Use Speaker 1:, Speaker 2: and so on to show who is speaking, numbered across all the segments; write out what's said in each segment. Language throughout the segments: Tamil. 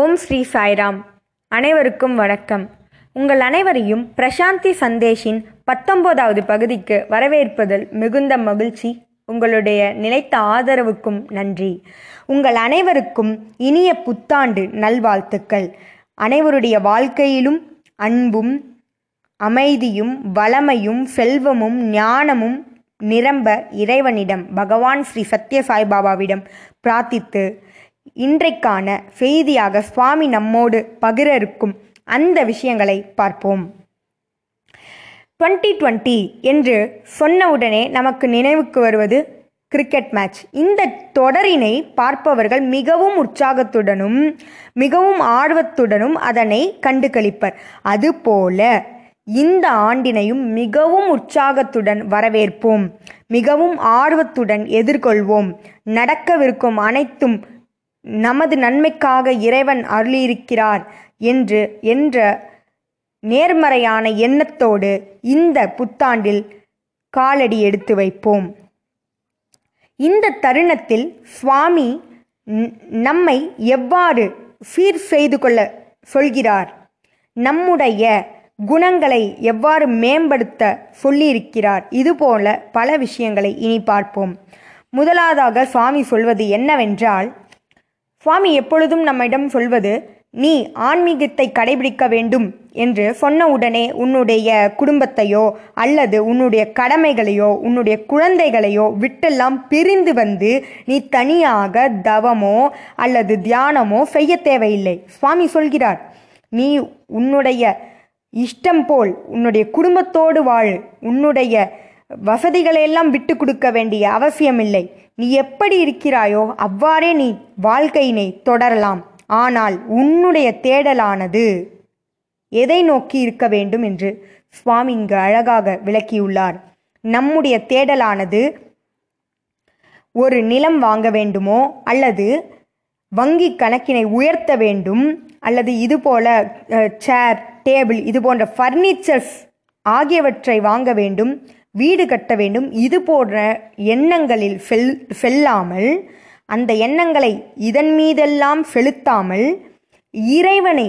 Speaker 1: ஓம் ஸ்ரீ சாய்ராம். அனைவருக்கும் வணக்கம். உங்கள் அனைவரையும் பிரசாந்தி சந்தேஷின் பத்தொன்பதாவது பகுதிக்கு வரவேற்பதில் மிகுந்த மகிழ்ச்சி உங்களுடைய நிலைத்த ஆதரவுக்கும் நன்றி. உங்கள் அனைவருக்கும் இனிய புத்தாண்டு நல்வாழ்த்துக்கள். அனைவருடைய வாழ்க்கையிலும் அன்பும் அமைதியும் வளமையும் செல்வமும் ஞானமும் நிரம்ப இறைவனிடம் பகவான் ஸ்ரீ சத்ய சாய்பாபாவிடம் பிரார்த்தித்து இன்றைக்கான செய்தியாக சுவாமி நம்மோடு பகிர இருக்கும் அந்த விஷயங்களை பார்ப்போம். டுவெண்ட்டி டுவெண்ட்டி என்று சொன்னவுடனே நமக்கு நினைவுக்கு வருவது கிரிக்கெட் மேட்ச். இந்த தொடரினை பார்ப்பவர்கள் மிகவும் உற்சாகத்துடனும் மிகவும் ஆர்வத்துடனும் அதனை கண்டுகளிப்பர். அதுபோல இந்த ஆண்டினையும் மிகவும் உற்சாகத்துடன் வரவேற்போம் மிகவும் ஆர்வத்துடன் எதிர்கொள்வோம். நடக்கவிருக்கும் அனைத்தும் நமது நன்மைக்காக இறைவன் அருளியிருக்கிறார் என்று என்ற நேர்மறையான எண்ணத்தோடு இந்த புத்தாண்டில் காலடி எடுத்து வைப்போம். இந்த தருணத்தில் சுவாமி நம்மை எவ்வாறு சீர் செய்து கொள்ள சொல்கிறார்? நம்முடைய குணங்களை எவ்வாறு மேம்படுத்த சொல்லியிருக்கிறார்? இதுபோல பல விஷயங்களை இனி பார்ப்போம். முதலாவதாக சுவாமி சொல்வது என்னவென்றால் சுவாமி எப்பொழுதும் நம்மிடம் சொல்வது நீ ஆன்மீகத்தை கடைபிடிக்க வேண்டும் என்று சொன்ன உடனே உன்னுடைய குடும்பத்தையோ அல்லது உன்னுடைய கடமைகளையோ உன்னுடைய குழந்தைகளையோ விட்டெல்லாம் பிரிந்து வந்து நீ தனியாக தவமோ அல்லது தியானமோ செய்ய தேவையில்லை. சுவாமி சொல்கிறார் நீ உன்னுடைய இஷ்டம் போல் உன்னுடைய குடும்பத்தோடு வாழ். உன்னுடைய வசதிகளை எல்லாம் விட்டு கொடுக்க வேண்டிய அவசியமில்லை. நீ எப்படி இருக்கிறாயோ அவ்வாறே நீ வாழ்க்கையினை தொடரலாம். ஆனால் உன்னுடைய தேடலானது எதை நோக்கி இருக்க வேண்டும் என்று சுவாமி இங்கு அழகாக விளக்கியுள்ளார். நம்முடைய தேடலானது ஒரு நிலம் வாங்க வேண்டுமோ அல்லது வங்கி கணக்கினை உயர்த்த வேண்டும் அல்லது இது போல சேர் டேபிள் இது போன்ற ஃபர்னிச்சர்ஸ் ஆகியவற்றை வாங்க வேண்டும். வீடு கட்ட வேண்டும். இது போன்ற எண்ணங்களில் செல் செல்லாமல் அந்த எண்ணங்களை இதன் மீதெல்லாம் செலுத்தாமல் இறைவனை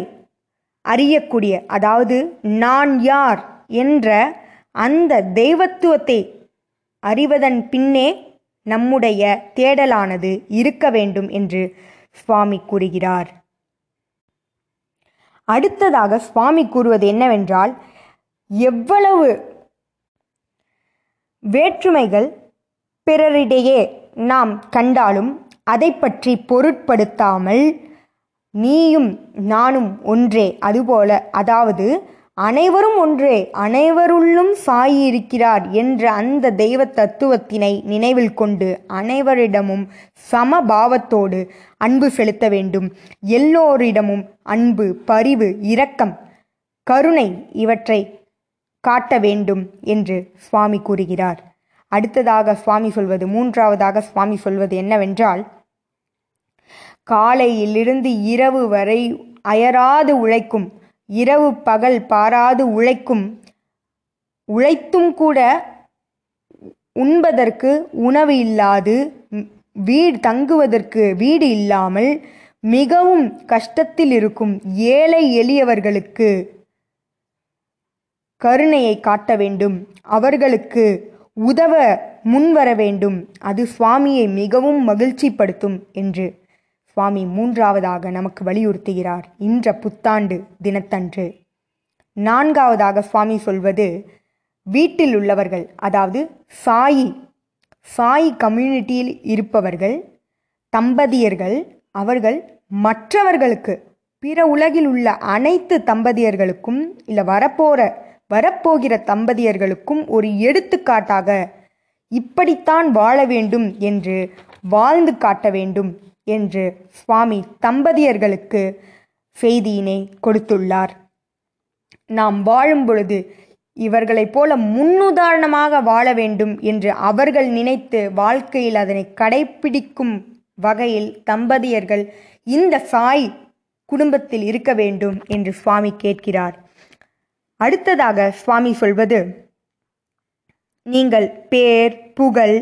Speaker 1: அறியக்கூடிய அதாவது நான் யார் என்ற அந்த தெய்வத்துவத்தை அறிவதன் பின்னே நம்முடைய தேடலானது இருக்க வேண்டும் என்று சுவாமி கூறுகிறார். அடுத்ததாக சுவாமி கூறுவது என்னவென்றால் எவ்வளவு வேற்றுமைகள் பிறரிடையே நாம் கண்டாலும் அதை பற்றி பொருட்படுத்தாமல் நீயும் நானும் ஒன்றே அதுபோல அதாவது அனைவரும் ஒன்றே அனைவருள்ளும் சாயிருக்கிறார் என்ற அந்த தெய்வ தத்துவத்தினை நினைவில் கொண்டு அனைவரிடமும் சமபாவத்தோடு அன்பு செலுத்த வேண்டும். எல்லோரிடமும் அன்பு பரிவு இரக்கம் கருணை இவற்றை காட்ட வேண்டும் என்று சுவாமி கூறுகிறார். அடுத்ததாக சுவாமி சொல்வது மூன்றாவதாக சுவாமி சொல்வது என்னவென்றால் காலையிலிருந்து இரவு வரை அயராது உழைக்கும் இரவு பகல் பாராது உழைக்கும் உழைத்தும் கூட உண்பதற்கு உணவு இல்லாது வீடு தங்குவதற்கு வீடு இல்லாமல் மிகவும் கஷ்டத்தில் இருக்கும் ஏழை எளியவர்களுக்கு கருணையை காட்ட வேண்டும். அவர்களுக்கு உதவ முன்வர வேண்டும். அது சுவாமியை மிகவும் மகிழ்ச்சிப்படுத்தும் என்று சுவாமி மூன்றாவதாக நமக்கு வலியுறுத்துகிறார். இன்ற புத்தாண்டு தினத்தன்று. நான்காவதாக சுவாமி சொல்வது வீட்டில் உள்ளவர்கள் அதாவது சாயி சாயி கம்யூனிட்டியில் இருப்பவர்கள் தம்பதியர்கள் அவர்கள் மற்றவர்களுக்கு பிற உலகில் உள்ள அனைத்து தம்பதியர்களுக்கும் இல்லை வரப்போகிற வரப்போகிற தம்பதியர்களுக்கும் ஒரு எடுத்துக்காட்டாக இப்படித்தான் வாழ வேண்டும் என்று வாழ்ந்து காட்ட வேண்டும் என்று சுவாமி தம்பதியர்களுக்கு செய்தியினை கொடுத்துள்ளார். நாம் வாழும் பொழுது இவர்களைப் போல முன்னுதாரணமாக வாழ வேண்டும் என்று அவர்கள் நினைத்து வாழ்க்கையில் அதனை கடைப்பிடிக்கும் வகையில் தம்பதியர்கள் இந்த சாய் குடும்பத்தில் இருக்க வேண்டும் என்று சுவாமி கேட்கிறார். அடுத்ததாக சுவாமி சொல்வது நீங்கள் பேர் புகழ்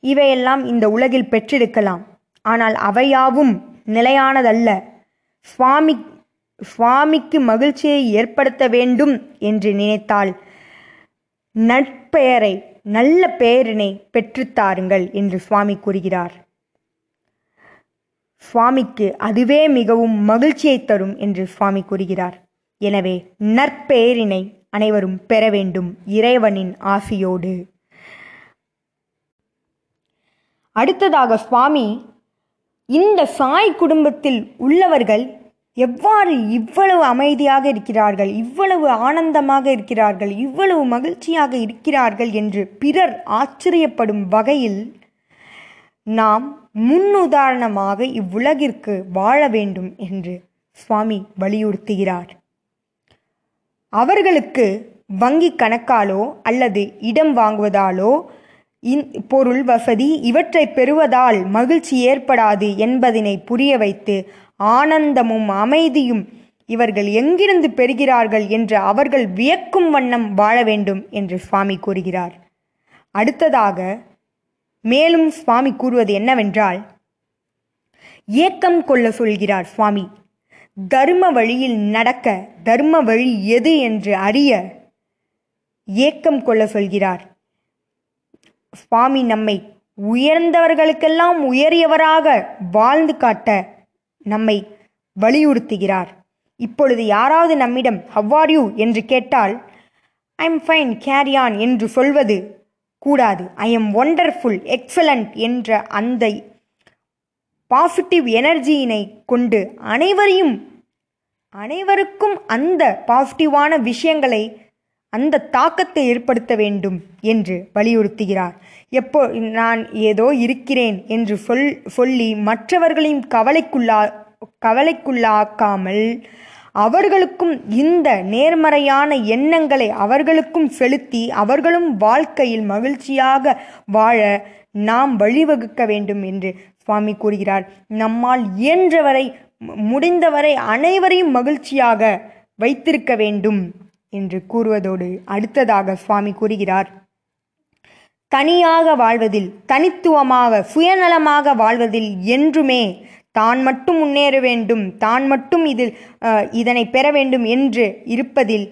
Speaker 1: இவையெல்லாம் இந்த உலகில் பெற்றெடுக்கலாம் ஆனால் அவையாவும் நிலையானதல்ல. சுவாமி சுவாமிக்கு மகிழ்ச்சியை ஏற்படுத்த வேண்டும் என்று நினைத்தால் நட்பெயரை நல்ல பெயரினை பெற்றுத்தாருங்கள் என்று சுவாமி கூறுகிறார். சுவாமிக்கு அதுவே மிகவும் மகிழ்ச்சியை தரும் என்று சுவாமி கூறுகிறார். எனவே நற்பெயரினை அனைவரும் பெற வேண்டும் இறைவனின் ஆசியோடு. அடுத்ததாக சுவாமி இந்த சாய் குடும்பத்தில் உள்ளவர்கள் எவ்வாறு இவ்வளவு அமைதியாக இருக்கிறார்கள் இவ்வளவு ஆனந்தமாக இருக்கிறார்கள் இவ்வளவு மகிழ்ச்சியாக இருக்கிறார்கள் என்று பிறர் ஆச்சரியப்படும் வகையில் நாம் முன்னுதாரணமாக இவ்வுலகிற்கு வாழ வேண்டும் என்று சுவாமி வலியுறுத்துகிறார். அவர்களுக்கு வங்கி கணக்காலோ அல்லது இடம் வாங்குவதாலோ இன் பொருள் வசதி இவற்றை பெறுவதால் மகிழ்ச்சி ஏற்படாது என்பதனை புரிய வைத்து ஆனந்தமும் அமைதியும் இவர்கள் எங்கிருந்து பெறுகிறார்கள் என்று அவர்கள் வியக்கும் வண்ணம் வாழ வேண்டும் என்று சுவாமி கூறுகிறார். அடுத்ததாக மேலும் சுவாமி கூறுவது என்னவென்றால் ஏக்கம் கொள்ள சொல்கிறார் சுவாமி. தர்ம வழியில் நடக்க தர்ம வழி எது என்று அறிய ஏக்கம் கொள்ள சொல்கிறார். சுவாமி நம்மை உயர்ந்தவர்களுக்கெல்லாம் உயரியவராக வாழ்ந்து காட்ட நம்மை வலியுறுத்துகிறார். இப்பொழுது யாராவது நம்மிடம் ஹவ்வார் யூ என்று கேட்டால் I am fine carry on என்று சொல்வது கூடாது. ஐ எம் ஒண்டர்ஃபுல் எக்ஸலண்ட் என்ற அந்த பாசிட்டிவ் எனர்ஜியினை கொண்டு அனைவரையும் அனைவருக்கும் அந்த பாசிட்டிவான விஷயங்களை அந்த தாக்கத்தை ஏற்படுத்த வேண்டும் என்று வலியுறுத்துகிறார். எப்போ நான் ஏதோ இருக்கிறேன் என்று சொல் சொல்லி மற்றவர்களையும் கவலைக்குள்ளா கவலைக்குள்ளாக்காமல் அவர்களுக்கும் இந்த நேர்மறையான எண்ணங்களை அவர்களுக்கும் செலுத்தி அவர்களும் வாழ்க்கையில் மகிழ்ச்சியாக வாழ நாம் வழிவகுக்க வேண்டும் என்று சுவாமி கூறுகிறார். நம்மால் இயன்றவரை முடிந்தவரை அனைவரையும் மகிழ்ச்சியாக வைத்திருக்க வேண்டும் என்று கூறுவதோடு அடுத்ததாக சுவாமி கூறுகிறார். தனியாக வாழ்வதில் தனித்துவமாக சுயநலமாக வாழ்வதில் என்றுமே தான் மட்டும் முன்னேற வேண்டும் தான் மட்டும் இதில் இதனை பெற வேண்டும் என்று இருப்பதில்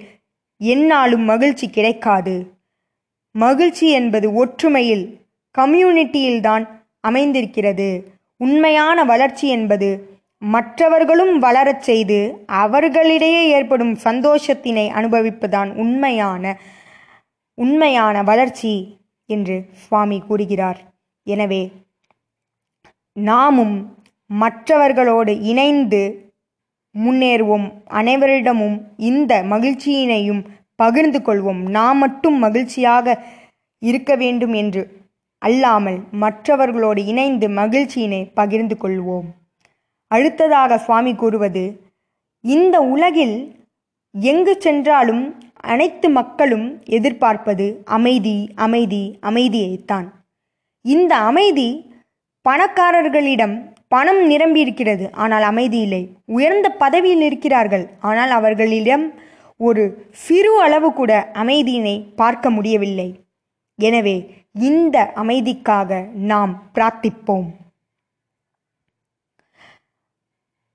Speaker 1: என்னாலும் மகிழ்ச்சி கிடைக்காது. மகிழ்ச்சி என்பது ஒற்றுமையில் கம்யூனிட்டியில்தான் அமைந்திருக்கிறது. உண்மையான வளர்ச்சி என்பது மற்றவர்களும் வளரச் செய்து அவர்களிடையே ஏற்படும் சந்தோஷத்தினை அனுபவிப்பதுதான் உண்மையான உண்மையான வளர்ச்சி என்று சுவாமி கூறுகிறார். எனவே நாமும் மற்றவர்களோடு இணைந்து முன்னேறுவோம். அனைவரிடமும் இந்த மகிழ்ச்சியினையும் பகிர்ந்து கொள்வோம். நாம் மட்டும் மகிழ்ச்சியாக இருக்க வேண்டும் என்று அல்லாமல் மற்றவர்களோடு இணைந்து மகிழ்ச்சியினை பகிர்ந்து கொள்வோம். அடுத்ததாக சுவாமி கூறுவது இந்த உலகில் எங்கு சென்றாலும் அனைத்து மக்களும் எதிர்பார்ப்பது அமைதி அமைதி அமைதியைத்தான். இந்த அமைதி பணக்காரர்களிடம் பணம் நிரம்பியிருக்கிறது. ஆனால் அமைதி இல்லை. உயர்ந்த பதவியில் இருக்கிறார்கள். ஆனால் அவர்களிடம் ஒரு சிறு அளவு கூட அமைதியினை பார்க்க முடியவில்லை. எனவே இந்த அமைதிக்காக நாம் பிரார்த்திப்போம்.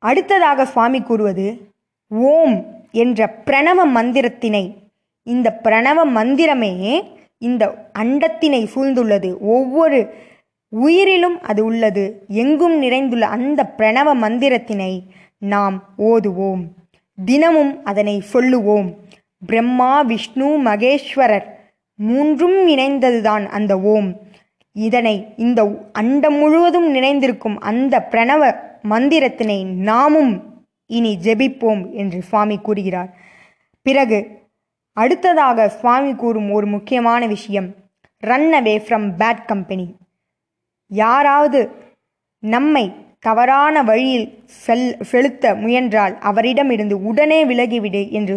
Speaker 1: அடுத்ததாக சுவாமி கூறுவது ஓம் என்ற பிரணவ மந்திரத்தினை இந்த பிரணவ மந்திரமே இந்த அண்டத்தினை சூழ்ந்துள்ளது. ஒவ்வொரு உயிரிலும் அது உள்ளது. எங்கும் நிறைந்துள்ள அந்த பிரணவ மந்திரத்தினை நாம் ஓதுவோம். தினமும் அதனை சொல்லுவோம். பிரம்மா விஷ்ணு மகேஸ்வரர் மூன்றும் இணைந்ததுதான் அந்த ஓம். இதனை இந்த அண்டம் முழுவதும் நிறைந்திருக்கும் அந்த பிரணவ மந்திரத்தினை நாமும் இனி ஜெபிப்போம் என்று சுவாமி கூறுகிறார். பிறகு அடுத்ததாக சுவாமி கூறும் ஒரு முக்கியமான விஷயம் run away from bad company யாராவது நம்மை தவறான வழியில் செல் செலுத்த முயன்றால் அவரிடமிருந்து உடனே விலகிவிடு என்று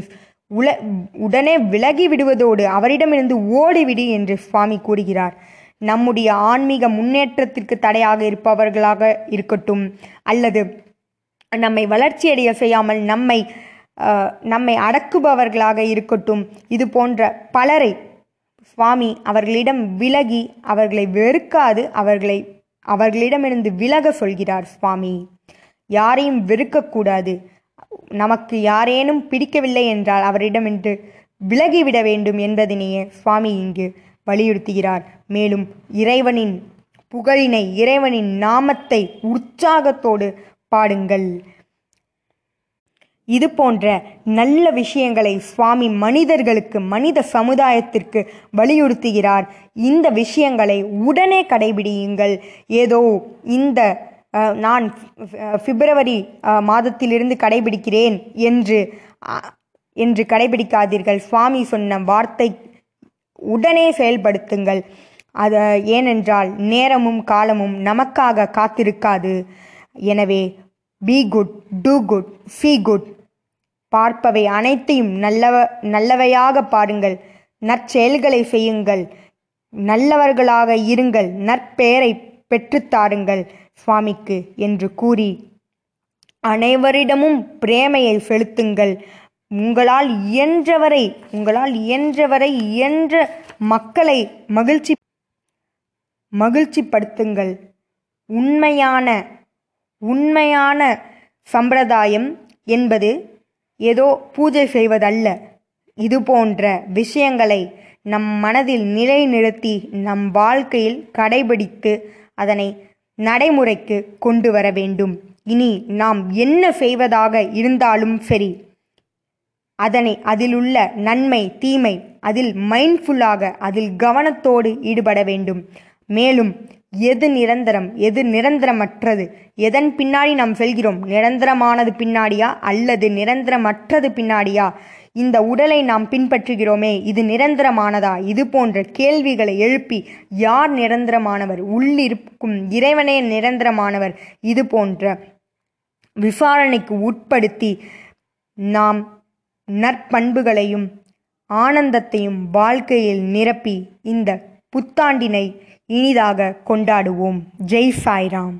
Speaker 1: உல உடனே விலகி விடுவதோடு அவரிடமிருந்து ஓடிவிடு என்று சுவாமி கூறுகிறார். நம்முடைய ஆன்மீக முன்னேற்றத்திற்கு தடையாக இருப்பவர்களாக இருக்கட்டும். அல்லது நம்மை வளர்ச்சியடைய செய்யாமல் நம்மை நம்மை அடக்குபவர்களாக இருக்கட்டும். இது போன்ற பலரை சுவாமி அவர்களிடம் விலகி அவர்களை வெறுக்காது அவர்களை அவர்களிடமிருந்து விலக சொல்கிறார் சுவாமி. யாரையும் வெறுக்கக்கூடாது. நமக்கு யாரேனும் பிடிக்கவில்லை என்றால் அவரிடமின்று விலகிவிட வேண்டும் என்பதனையே சுவாமி இங்கு வலியுறுத்துகிறார். மேலும் இறைவனின் புகழினை இறைவனின் நாமத்தை உற்சாகத்தோடு பாடுங்கள். இது போன்ற நல்ல விஷயங்களை சுவாமி மனிதர்களுக்கு மனித சமுதாயத்திற்கு வலியுறுத்துகிறார். இந்த விஷயங்களை உடனே கடைபிடியுங்கள். ஏதோ இந்த நான் பிப்ரவரி மாதத்திலிருந்து கடைபிடிக்கிறேன் என்று என்று கடைபிடிக்காதீர்கள். சுவாமி சொன்ன வார்த்தை உடனே செயல்படுத்துங்கள். அது ஏனென்றால் நேரமும் காலமும் நமக்காக காத்திருக்காது. எனவே be good do good feel good பார்ப்பவை அனைத்தையும் நல்லவ நல்லவையாக பாருங்கள் நற்செயல்களை செய்யுங்கள். நல்லவர்களாக இருங்கள். நற்பெயரை பெற்றுத்தாருங்கள் சுவாமிக்கு என்று கூறி அனைவரிடமும் பிரேமையை செலுத்துங்கள். உங்களால் இயன்றவரை உங்களால் இயன்றவரை இயன்ற மக்களை மகிழ்ச்சி மகிழ்ச்சிப்படுத்துங்கள். உண்மையான உண்மையான சம்பிரதாயம் என்பது ஏதோ பூஜை செய்வதல்ல. இது போன்ற விஷயங்களை நம் மனதில் நிலைநிறுத்தி நம் வாழ்க்கையில் கடைபிடித்து அதனை நடைமுறைக்கு கொண்டு வர வேண்டும். இனி நாம் என்ன செய்வதாக இருந்தாலும் சரி அதனை அதிலுள்ள நன்மை தீமை அதில் மைண்ட்ஃபுல்லாக அதில் கவனத்தோடு ஈடுபட வேண்டும். மேலும் எது நிரந்தரம் எது நிரந்தரமற்றது எதன் பின்னாடி நாம் செல்கிறோம் நிரந்தரமானது பின்னாடியா அல்லது நிரந்தரமற்றது பின்னாடியா? இந்த உடலை நாம் பின்பற்றுகிறோமே இது நிரந்தரமானதா? இது போன்ற கேள்விகளை எழுப்பி யார் நிரந்தரமானவர்? உள்ளிருக்கும் இறைவனே நிரந்தரமானவர். இது போன்ற விசாரணைக்கு உட்படுத்தி நாம் நற்பண்புகளையும் ஆனந்தத்தையும் வாழ்க்கையில் நிரப்பி இந்த புத்தாண்டினை இனிதாக கொண்டாடுவோம். ஜெய் சாய்ராம்.